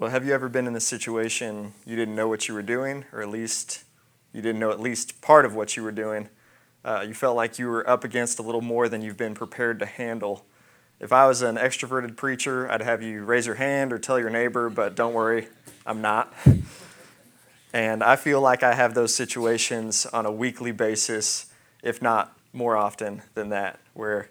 Well, have you ever been in a situation you didn't know what you were doing, or at least you didn't know at least part of what you were doing? Uh, you felt like you were up against a little more than you've been prepared to handle. If I was an extroverted preacher, I'd have you raise your hand or tell your neighbor, but don't worry, I'm not. And I feel like I have those situations on a weekly basis, if not more often than that, where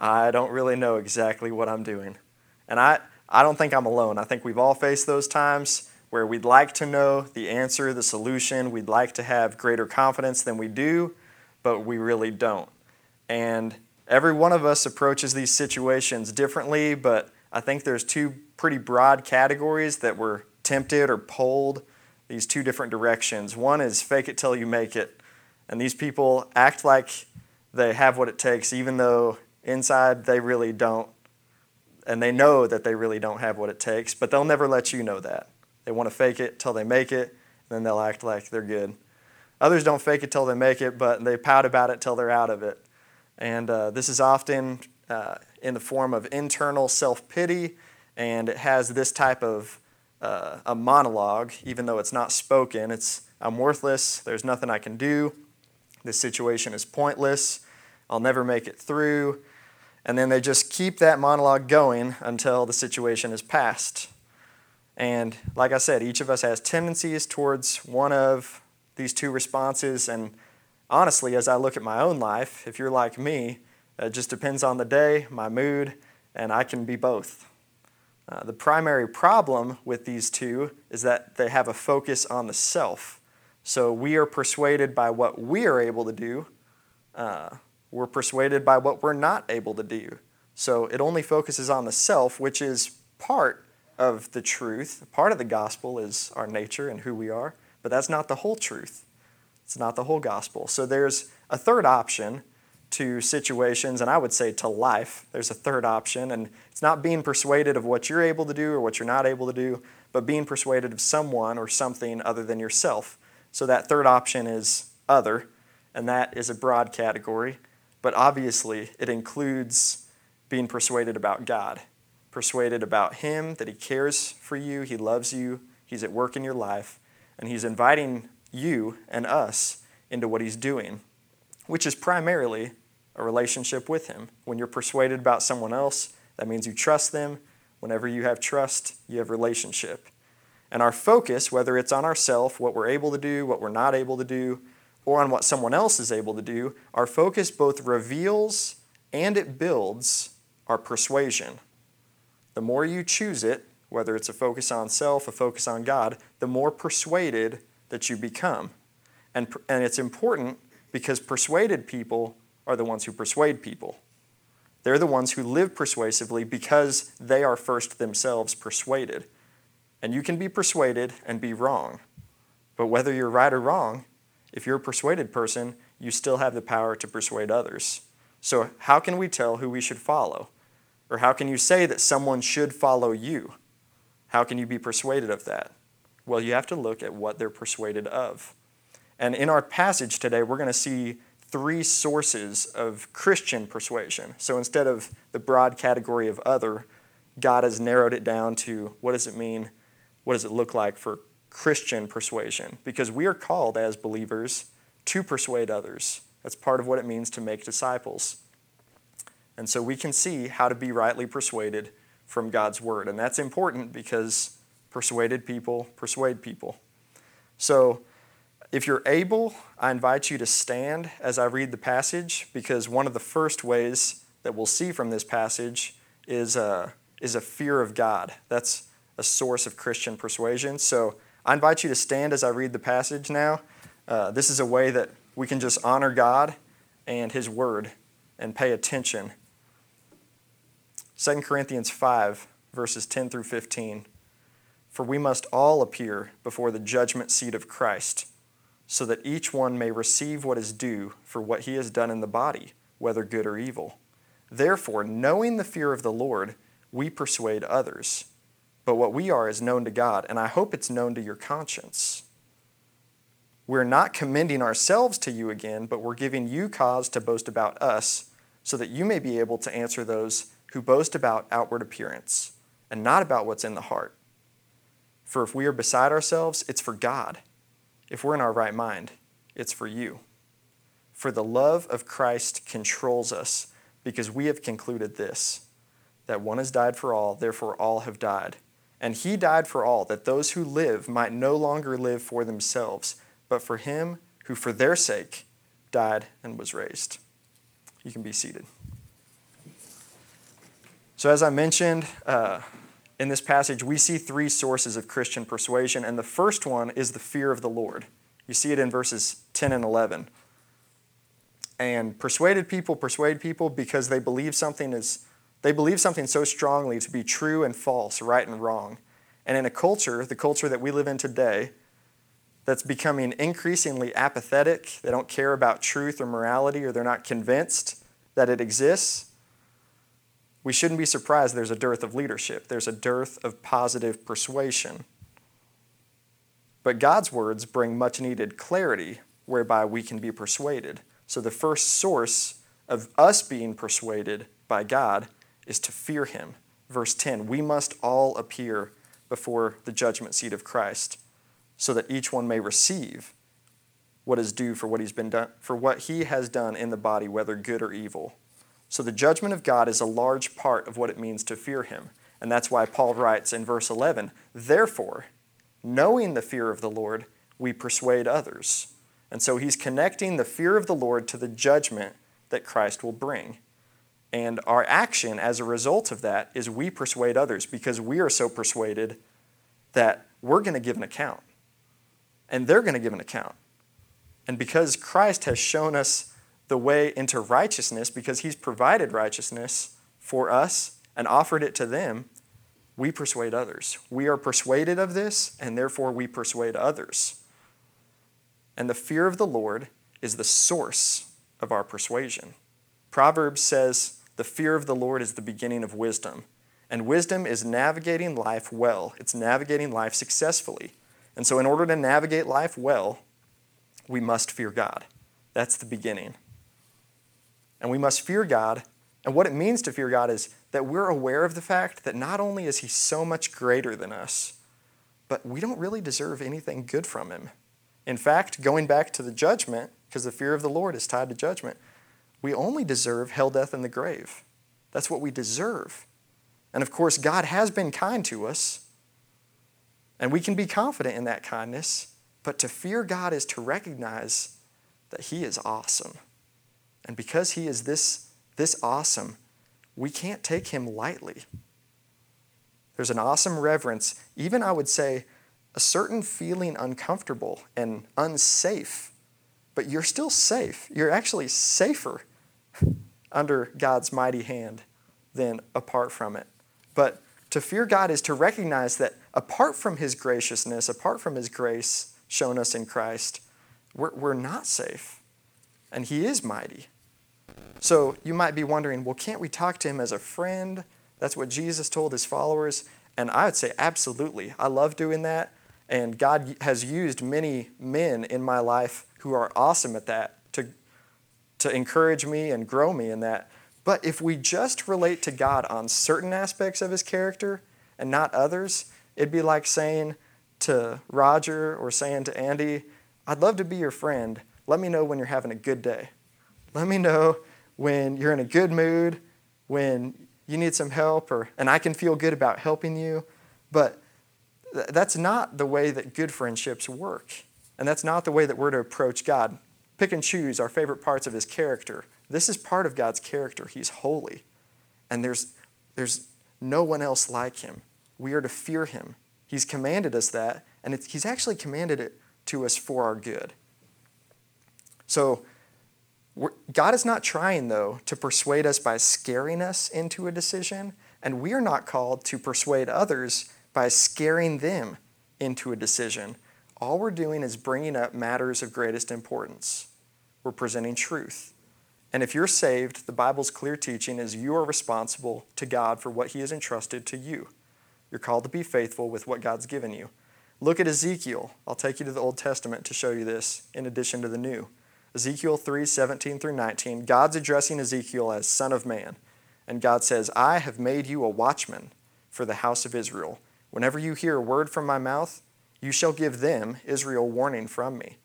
I don't really know exactly what I'm doing. And I, I don't think I'm alone. I think we've all faced those times where we'd like to know the answer, the solution. We'd like to have greater confidence than we do, but we really don't. And every one of us approaches these situations differently, but I think there's two pretty broad categories that we're tempted or pulled these two different directions. One is fake it till you make it. And these people act like they have what it takes, even though inside they really don't and they know that they really don't have what it takes, but they'll never let you know that. They want to fake it till they make it, and then they'll act like they're good. Others don't fake it till they make it, but they pout about it till they're out of it. And uh, this is often uh, in the form of internal self pity, and it has this type of uh, a monologue, even though it's not spoken. It's, I'm worthless, there's nothing I can do, this situation is pointless, I'll never make it through. And then they just keep that monologue going until the situation is passed. And like I said, each of us has tendencies towards one of these two responses. And honestly, as I look at my own life, if you're like me, it just depends on the day, my mood, and I can be both. Uh, the primary problem with these two is that they have a focus on the self. So we are persuaded by what we are able to do, uh, we're persuaded by what we're not able to do. So it only focuses on the self, which is part of the truth. Part of the gospel is our nature and who we are, but that's not the whole truth. It's not the whole gospel. So there's a third option to situations, and I would say to life. There's a third option, and it's not being persuaded of what you're able to do or what you're not able to do, but being persuaded of someone or something other than yourself. So that third option is other, and that is a broad category. But obviously, it includes being persuaded about God, persuaded about Him, that He cares for you, He loves you, He's at work in your life, and He's inviting you and us into what He's doing, which is primarily a relationship with Him. When you're persuaded about someone else, that means you trust them. Whenever you have trust, you have relationship. And our focus, whether it's on ourselves, what we're able to do, what we're not able to do, or on what someone else is able to do, our focus both reveals and it builds our persuasion. The more you choose it, whether it's a focus on self, a focus on God, the more persuaded that you become. And, and it's important because persuaded people are the ones who persuade people. They're the ones who live persuasively because they are first themselves persuaded. And you can be persuaded and be wrong. But whether you're right or wrong, if you're a persuaded person, you still have the power to persuade others. So, how can we tell who we should follow? Or how can you say that someone should follow you? How can you be persuaded of that? Well, you have to look at what they're persuaded of. And in our passage today, we're going to see three sources of Christian persuasion. So instead of the broad category of other, God has narrowed it down to what does it mean? What does it look like for Christian persuasion because we are called as believers to persuade others. That's part of what it means to make disciples. And so we can see how to be rightly persuaded from God's word. And that's important because persuaded people persuade people. So if you're able, I invite you to stand as I read the passage because one of the first ways that we'll see from this passage is a, uh, is a fear of God. That's a source of Christian persuasion. So I invite you to stand as I read the passage now. Uh, this is a way that we can just honor God and His Word and pay attention. 2 Corinthians 5, verses 10 through 15. For we must all appear before the judgment seat of Christ, so that each one may receive what is due for what he has done in the body, whether good or evil. Therefore, knowing the fear of the Lord, we persuade others but what we are is known to God, and I hope it's known to your conscience. We're not commending ourselves to you again, but we're giving you cause to boast about us, so that you may be able to answer those who boast about outward appearance and not about what's in the heart. For if we are beside ourselves, it's for God. If we're in our right mind, it's for you. For the love of Christ controls us, because we have concluded this that one has died for all, therefore all have died. And he died for all, that those who live might no longer live for themselves, but for him who for their sake died and was raised. You can be seated. So, as I mentioned uh, in this passage, we see three sources of Christian persuasion, and the first one is the fear of the Lord. You see it in verses 10 and 11. And persuaded people persuade people because they believe something is they believe something so strongly to be true and false, right and wrong. And in a culture, the culture that we live in today, that's becoming increasingly apathetic, they don't care about truth or morality, or they're not convinced that it exists, we shouldn't be surprised there's a dearth of leadership. There's a dearth of positive persuasion. But God's words bring much needed clarity whereby we can be persuaded. So the first source of us being persuaded by God is to fear him. Verse 10 We must all appear before the judgment seat of Christ, so that each one may receive what is due for what he's been done for what he has done in the body, whether good or evil. So the judgment of God is a large part of what it means to fear him. And that's why Paul writes in verse 11, Therefore, knowing the fear of the Lord, we persuade others. And so he's connecting the fear of the Lord to the judgment that Christ will bring. And our action as a result of that is we persuade others because we are so persuaded that we're going to give an account. And they're going to give an account. And because Christ has shown us the way into righteousness, because he's provided righteousness for us and offered it to them, we persuade others. We are persuaded of this, and therefore we persuade others. And the fear of the Lord is the source of our persuasion. Proverbs says, the fear of the Lord is the beginning of wisdom. And wisdom is navigating life well, it's navigating life successfully. And so, in order to navigate life well, we must fear God. That's the beginning. And we must fear God. And what it means to fear God is that we're aware of the fact that not only is He so much greater than us, but we don't really deserve anything good from Him. In fact, going back to the judgment, because the fear of the Lord is tied to judgment, we only deserve hell, death, and the grave. That's what we deserve. And of course, God has been kind to us, and we can be confident in that kindness. But to fear God is to recognize that He is awesome. And because He is this, this awesome, we can't take Him lightly. There's an awesome reverence, even I would say, a certain feeling uncomfortable and unsafe but you're still safe. You're actually safer under God's mighty hand than apart from it. But to fear God is to recognize that apart from His graciousness, apart from His grace shown us in Christ, we're, we're not safe. And He is mighty. So you might be wondering, well, can't we talk to Him as a friend? That's what Jesus told His followers. And I would say, absolutely. I love doing that. And God has used many men in my life who are awesome at that to, encourage me and grow me in that. But if we just relate to God on certain aspects of his character and not others, it'd be like saying to Roger or saying to Andy, I'd love to be your friend. Let me know when you're having a good day. Let me know when you're in a good mood, when you need some help, or, and I can feel good about helping you. But that's not the way that good friendships work. And that's not the way that we're to approach God. Pick and choose our favorite parts of his character. This is part of God's character. He's holy. And there's, there's no one else like him. We are to fear him. He's commanded us that, and he's actually commanded it to us for our good. So, God is not trying, though, to persuade us by scaring us into a decision, and we are not called to persuade others by scaring them into a decision. All we're doing is bringing up matters of greatest importance. We're presenting truth. And if you're saved, the Bible's clear teaching is you are responsible to God for what He has entrusted to you. You're called to be faithful with what God's given you. Look at Ezekiel. I'll take you to the Old Testament to show you this in addition to the New. Ezekiel 3 17 through 19. God's addressing Ezekiel as Son of Man. And God says, I have made you a watchman for the house of Israel. Whenever you hear a word from my mouth, you shall give them, Israel, warning from me.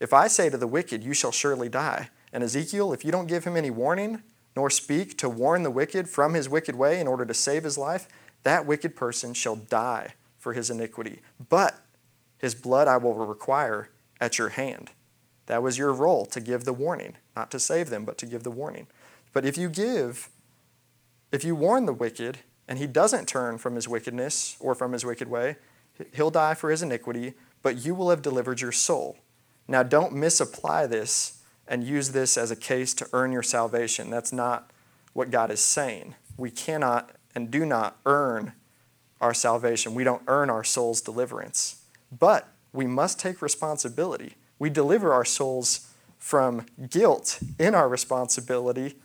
If I say to the wicked, You shall surely die, and Ezekiel, if you don't give him any warning, nor speak to warn the wicked from his wicked way in order to save his life, that wicked person shall die for his iniquity. But his blood I will require at your hand. That was your role to give the warning, not to save them, but to give the warning. But if you give, if you warn the wicked, and he doesn't turn from his wickedness or from his wicked way, he'll die for his iniquity, but you will have delivered your soul. Now, don't misapply this and use this as a case to earn your salvation. That's not what God is saying. We cannot and do not earn our salvation. We don't earn our soul's deliverance. But we must take responsibility. We deliver our souls from guilt in our responsibility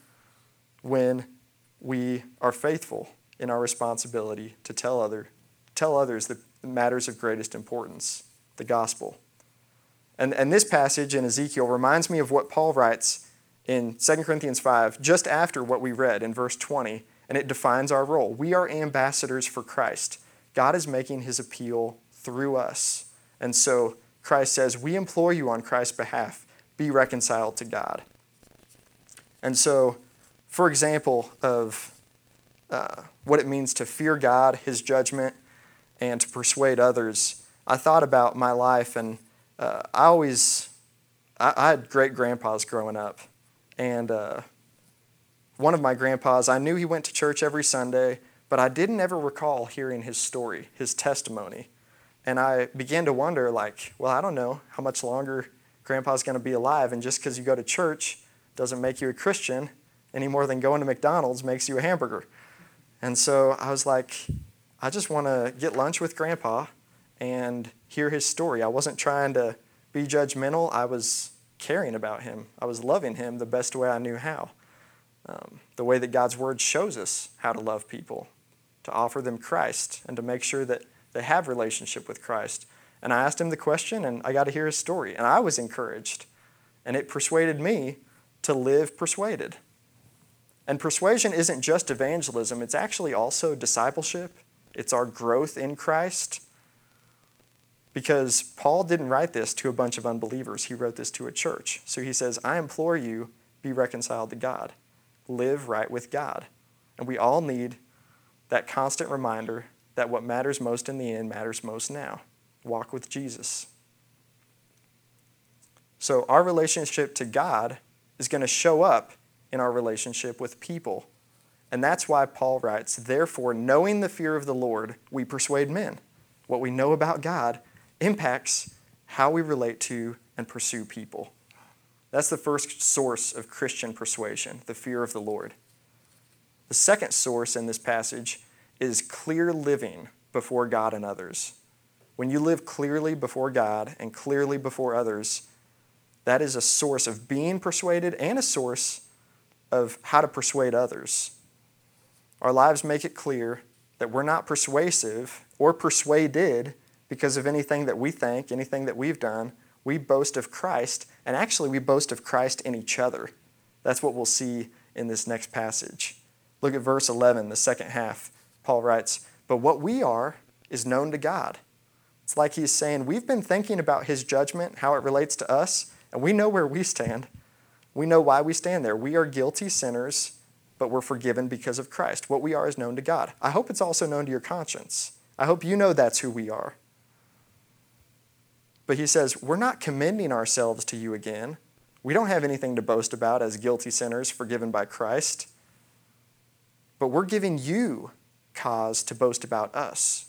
when we are faithful in our responsibility to tell, other, tell others the matters of greatest importance, the gospel. And, and this passage in Ezekiel reminds me of what Paul writes in 2 Corinthians 5, just after what we read in verse 20, and it defines our role. We are ambassadors for Christ. God is making his appeal through us. And so Christ says, We implore you on Christ's behalf, be reconciled to God. And so, for example, of uh, what it means to fear God, his judgment, and to persuade others, I thought about my life, and uh, I always, I, I, had great grandpas growing up. And uh, one of my grandpas, I knew he went to church every Sunday, but I didn't ever recall hearing his story, his testimony. And I began to wonder, like, well, I don't know how much longer grandpa's going to be alive. And just because you go to church doesn't make you a Christian any more than going to McDonald's makes you a hamburger. And so I was like, I just want to get lunch with grandpa and hear his story. I wasn't trying to be judgmental, I was caring about him, I was loving him the best way I knew how. Um, the way that God's Word shows us how to love people, to offer them Christ, and to make sure that they have relationship with Christ. And I asked him the question, and I got to hear his story, and I was encouraged, and it persuaded me to live persuaded. And persuasion isn't just evangelism, it's actually also discipleship. It's our growth in Christ. Because Paul didn't write this to a bunch of unbelievers, he wrote this to a church. So he says, I implore you, be reconciled to God live right with God. And we all need that constant reminder that what matters most in the end matters most now. Walk with Jesus. So, our relationship to God is going to show up in our relationship with people. And that's why Paul writes, Therefore, knowing the fear of the Lord, we persuade men. What we know about God impacts how we relate to and pursue people. That's the first source of Christian persuasion, the fear of the Lord. The second source in this passage is clear living before God and others. When you live clearly before God and clearly before others, that is a source of being persuaded and a source of how to persuade others. Our lives make it clear that we're not persuasive or persuaded because of anything that we think, anything that we've done, we boast of Christ, and actually we boast of Christ in each other. That's what we'll see in this next passage. Look at verse 11, the second half. Paul writes, But what we are is known to God. It's like he's saying, We've been thinking about his judgment, how it relates to us, and we know where we stand. We know why we stand there. We are guilty sinners, but we're forgiven because of Christ. What we are is known to God. I hope it's also known to your conscience. I hope you know that's who we are. But he says, We're not commending ourselves to you again. We don't have anything to boast about as guilty sinners forgiven by Christ. But we're giving you cause to boast about us,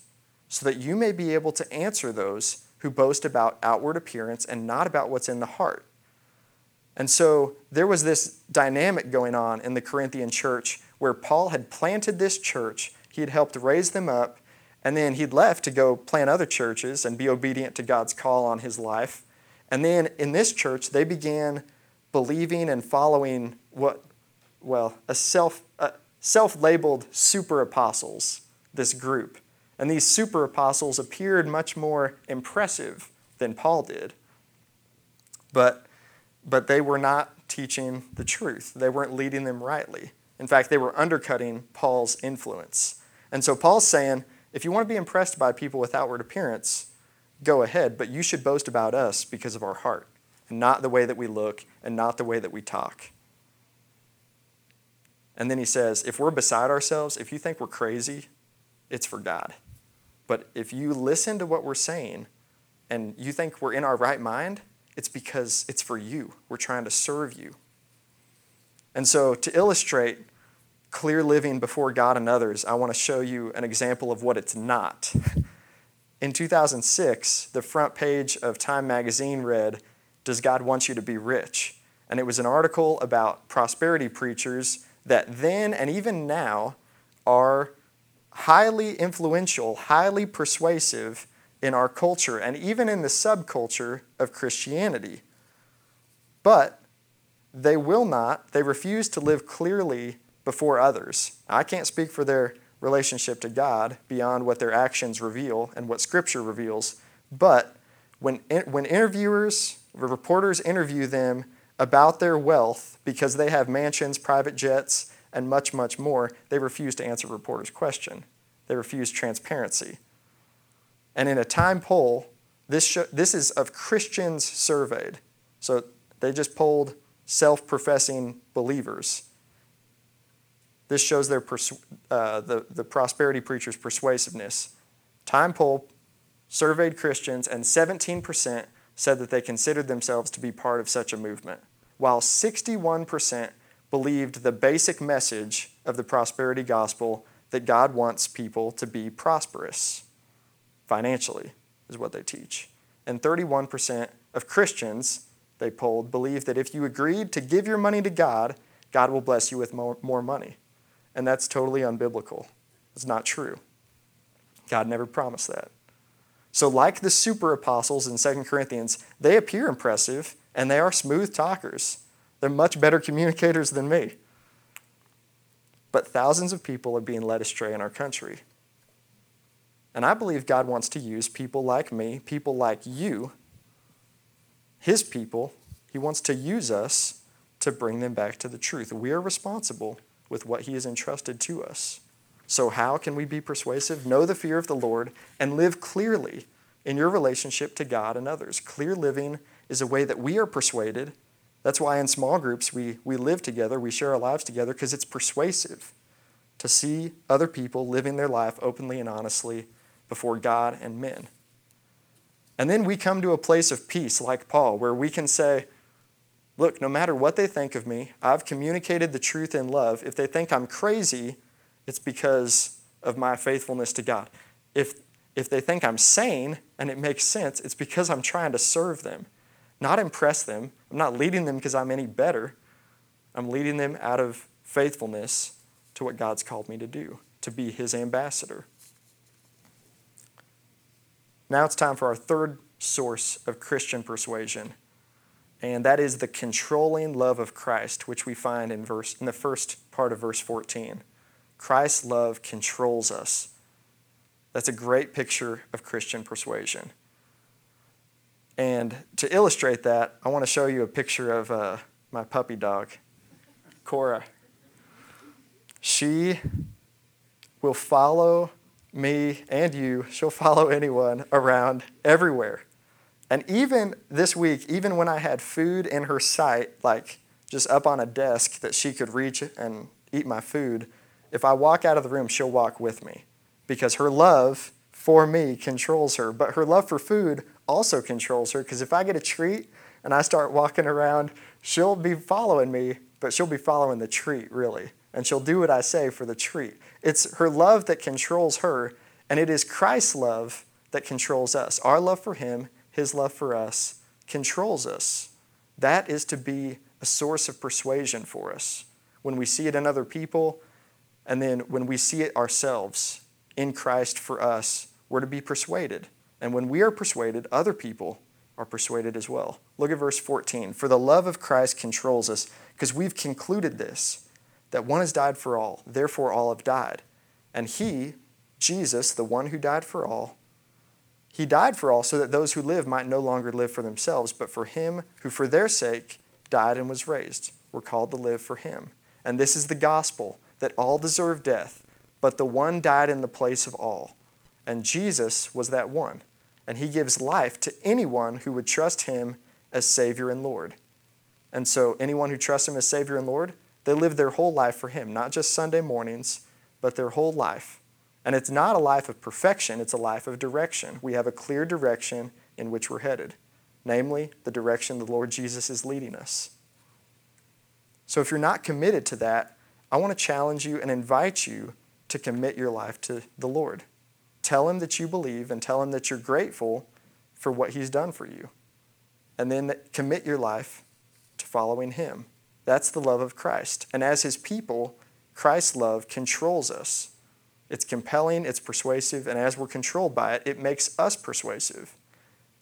so that you may be able to answer those who boast about outward appearance and not about what's in the heart. And so there was this dynamic going on in the Corinthian church where Paul had planted this church, he had helped raise them up, and then he'd left to go plant other churches and be obedient to God's call on his life. And then in this church, they began believing and following what, well, a self, self-labeled super apostles, this group. And these super apostles appeared much more impressive than Paul did. But, but they were not teaching the truth. They weren't leading them rightly. In fact, they were undercutting Paul's influence. And so Paul's saying, If you want to be impressed by people with outward appearance, go ahead, but you should boast about us because of our heart, and not the way that we look, and not the way that we talk. And then he says, if we're beside ourselves, if you think we're crazy, it's for God. But if you listen to what we're saying and you think we're in our right mind, it's because it's for you. We're trying to serve you. And so, to illustrate clear living before God and others, I want to show you an example of what it's not. In 2006, the front page of Time magazine read, Does God Want You to Be Rich? And it was an article about prosperity preachers that then and even now are highly influential, highly persuasive in our culture and even in the subculture of Christianity. But they will not, they refuse to live clearly before others. I can't speak for their relationship to God beyond what their actions reveal and what Scripture reveals, but when, when interviewers, reporters interview them about their wealth because they have mansions, private jets, and much, much more, they refuse to answer reporters' question. They refuse transparency. And in a time poll, this, this is of Christians surveyed. So they just polled self professing believers. This shows their uh, the, the prosperity preacher's persuasiveness. Time poll surveyed Christians, and 17% said that they considered themselves to be part of such a movement while 61% believed the basic message of the prosperity gospel that God wants people to be prosperous financially, is what they teach. And 31% of Christians they polled believe that if you agreed to give your money to God, God will bless you with more, more money. And that's totally unbiblical. It's not true. God never promised that. So, like the super apostles in 2 Corinthians, they appear impressive and they are smooth talkers. They're much better communicators than me. But thousands of people are being led astray in our country. And I believe God wants to use people like me, people like you, His people. He wants to use us to bring them back to the truth. We are responsible with what He has entrusted to us. So, how can we be persuasive? Know the fear of the Lord and live clearly in your relationship to God and others. Clear living is a way that we are persuaded. That's why in small groups we, we live together, we share our lives together, because it's persuasive to see other people living their life openly and honestly before God and men. And then we come to a place of peace, like Paul, where we can say, Look, no matter what they think of me, I've communicated the truth in love. If they think I'm crazy, it's because of my faithfulness to God. If, if they think I'm sane and it makes sense, it's because I'm trying to serve them not impress them. I'm not leading them because I'm any better. I'm leading them out of faithfulness to what God's called me to do, to be His ambassador. Now it's time for our third source of Christian persuasion, and that is the controlling love of Christ, which we find in, verse, in the first part of verse 14. Christ's love controls us. That's a great picture of Christian persuasion. And to illustrate that, I want to show you a picture of uh, my puppy dog, Cora. She will follow me and you, she'll follow anyone around everywhere. And even this week, even when I had food in her sight, like just up on a desk that she could reach and eat my food, if I walk out of the room, she'll walk with me because her love for me controls her. But her love for food also controls her because if I get a treat and I start walking around, she'll be following me, but she'll be following the treat, really. And she'll do what I say for the treat. It's her love that controls her, and it is Christ's love that controls us. Our love for Him, His love for us, controls us. That is to be a source of persuasion for us. When we see it in other people, and then when we see it ourselves in Christ for us, we're to be persuaded. And when we are persuaded, other people are persuaded as well. Look at verse 14. For the love of Christ controls us, because we've concluded this, that one has died for all, therefore all have died. And he, Jesus, the one who died for all, he died for all so that those who live might no longer live for themselves, but for him who for their sake died and was raised. We're called to live for him. And this is the gospel that all deserve death, but the one died in the place of all And Jesus was that one. And he gives life to anyone who would trust him as Savior and Lord. And so, anyone who trusts him as Savior and Lord, they live their whole life for him, not just Sunday mornings, but their whole life. And it's not a life of perfection, it's a life of direction. We have a clear direction in which we're headed, namely, the direction the Lord Jesus is leading us. So, if you're not committed to that, I want to challenge you and invite you to commit your life to the Lord. Tell Him that you believe and tell Him that you're grateful for what He's done for you. And then commit your life to following Him. That's the love of Christ. And as His people, Christ's love controls us. It's compelling, it's persuasive, and as we're controlled by it, it makes us persuasive.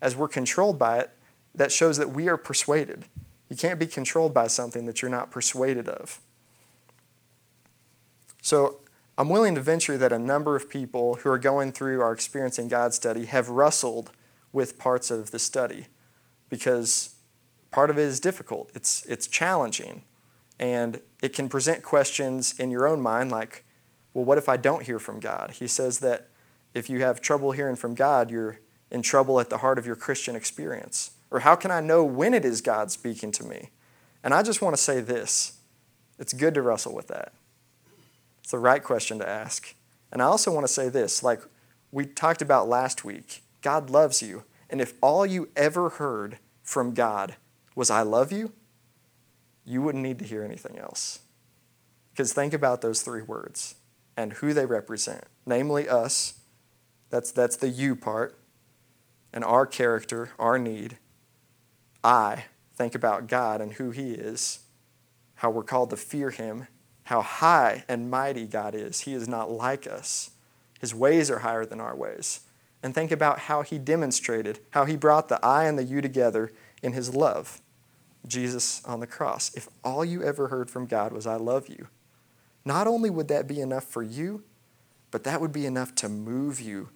As we're controlled by it, that shows that we are persuaded. You can't be controlled by something that you're not persuaded of. So I'm willing to venture that a number of people who are going through our Experiencing God study have wrestled with parts of the study because part of it is difficult, it's, it's challenging, and it can present questions in your own mind like, well, what if I don't hear from God? He says that if you have trouble hearing from God, you're in trouble at the heart of your Christian experience. Or how can I know when it is God speaking to me? And I just want to say this it's good to wrestle with that. It's the right question to ask. And I also want to say this like we talked about last week God loves you. And if all you ever heard from God was, I love you, you wouldn't need to hear anything else. Because think about those three words and who they represent namely, us. That's, that's the you part. And our character, our need. I think about God and who He is, how we're called to fear Him how high and mighty God is. He is not like us, His ways are higher than our ways. And think about how He demonstrated, how He brought the I and the you together in His love. Jesus on the cross. If all you ever heard from God was, I love you, not only would that be enough for you, but that would be enough to move you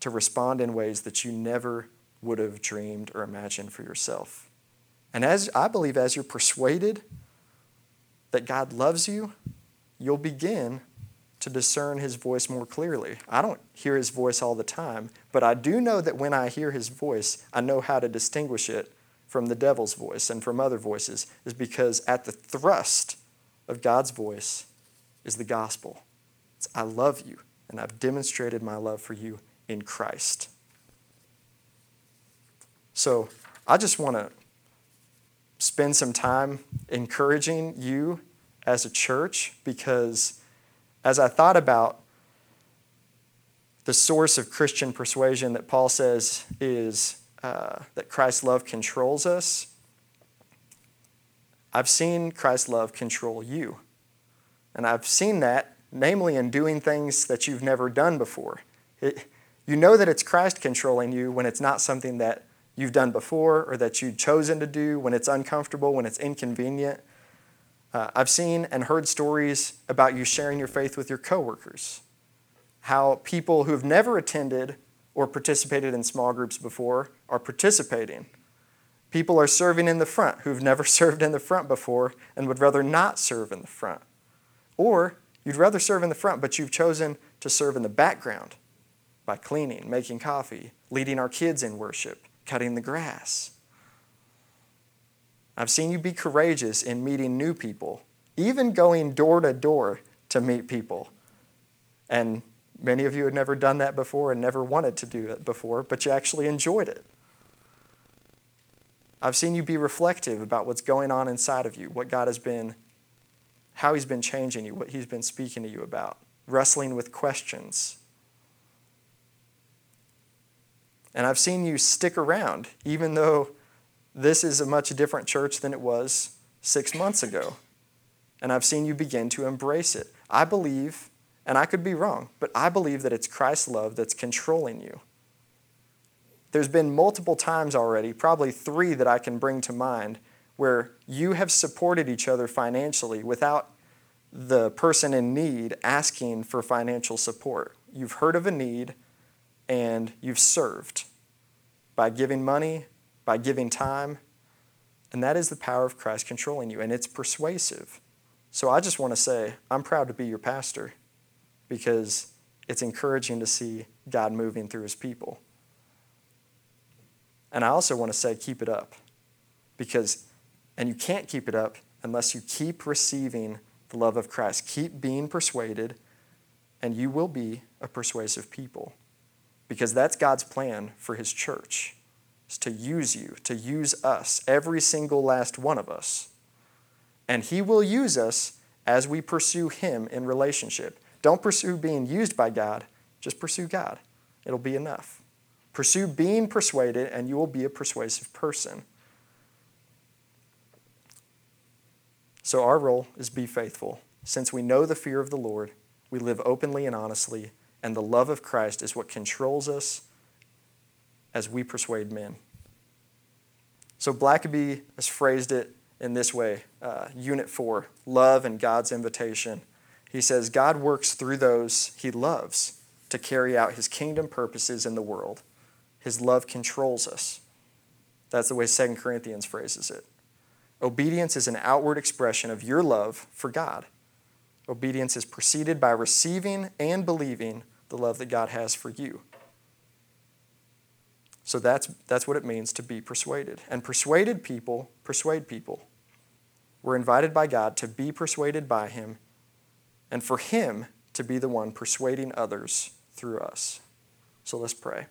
to respond in ways that you never would have dreamed or imagined for yourself. And as I believe, as you're persuaded that God loves you, you'll begin to discern his voice more clearly. I don't hear his voice all the time, but I do know that when I hear his voice, I know how to distinguish it from the devil's voice and from other voices, is because at the thrust of God's voice is the gospel. It's, I love you, and I've demonstrated my love for you in Christ. So I just want to spend some time encouraging you as a church because as I thought about the source of Christian persuasion that Paul says is uh, that Christ's love controls us, I've seen Christ's love control you. And I've seen that, namely in doing things that you've never done before. It, you know that it's Christ controlling you when it's not something that you've done before or that you've chosen to do, when it's uncomfortable, when it's inconvenient. Uh, I've seen and heard stories about you sharing your faith with your coworkers, how people who have never attended or participated in small groups before are participating. People are serving in the front who've never served in the front before and would rather not serve in the front. Or you'd rather serve in the front, but you've chosen to serve in the background by cleaning, making coffee, leading our kids in worship, cutting the grass. I've seen you be courageous in meeting new people, even going door to door to meet people. And many of you had never done that before and never wanted to do it before, but you actually enjoyed it. I've seen you be reflective about what's going on inside of you, what God has been, how He's been changing you, what He's been speaking to you about, wrestling with questions, And I've seen you stick around, even though this is a much different church than it was six months ago. And I've seen you begin to embrace it. I believe, and I could be wrong, but I believe that it's Christ's love that's controlling you. There's been multiple times already, probably three that I can bring to mind, where you have supported each other financially without the person in need asking for financial support. You've heard of a need and you've served by giving money, by giving time. And that is the power of Christ controlling you, and it's persuasive. So I just want to say, I'm proud to be your pastor because it's encouraging to see God moving through his people. And I also want to say, keep it up. Because, and you can't keep it up unless you keep receiving the love of Christ. Keep being persuaded, and you will be a persuasive people. Because that's God's plan for his church, is to use you, to use us, every single last one of us. And he will use us as we pursue him in relationship. Don't pursue being used by God, just pursue God. It'll be enough. Pursue being persuaded, and you will be a persuasive person. So, our role is be faithful. Since we know the fear of the Lord, we live openly and honestly, and the love of Christ is what controls us as we persuade men. So, Blackaby has phrased it in this way uh, Unit 4 Love and God's Invitation. He says, God works through those he loves to carry out his kingdom purposes in the world. His love controls us. That's the way 2 Corinthians phrases it. Obedience is an outward expression of your love for God. Obedience is preceded by receiving and believing the love that God has for you. So that's, that's what it means to be persuaded. And persuaded people persuade people. We're invited by God to be persuaded by Him and for Him to be the one persuading others through us. So let's pray.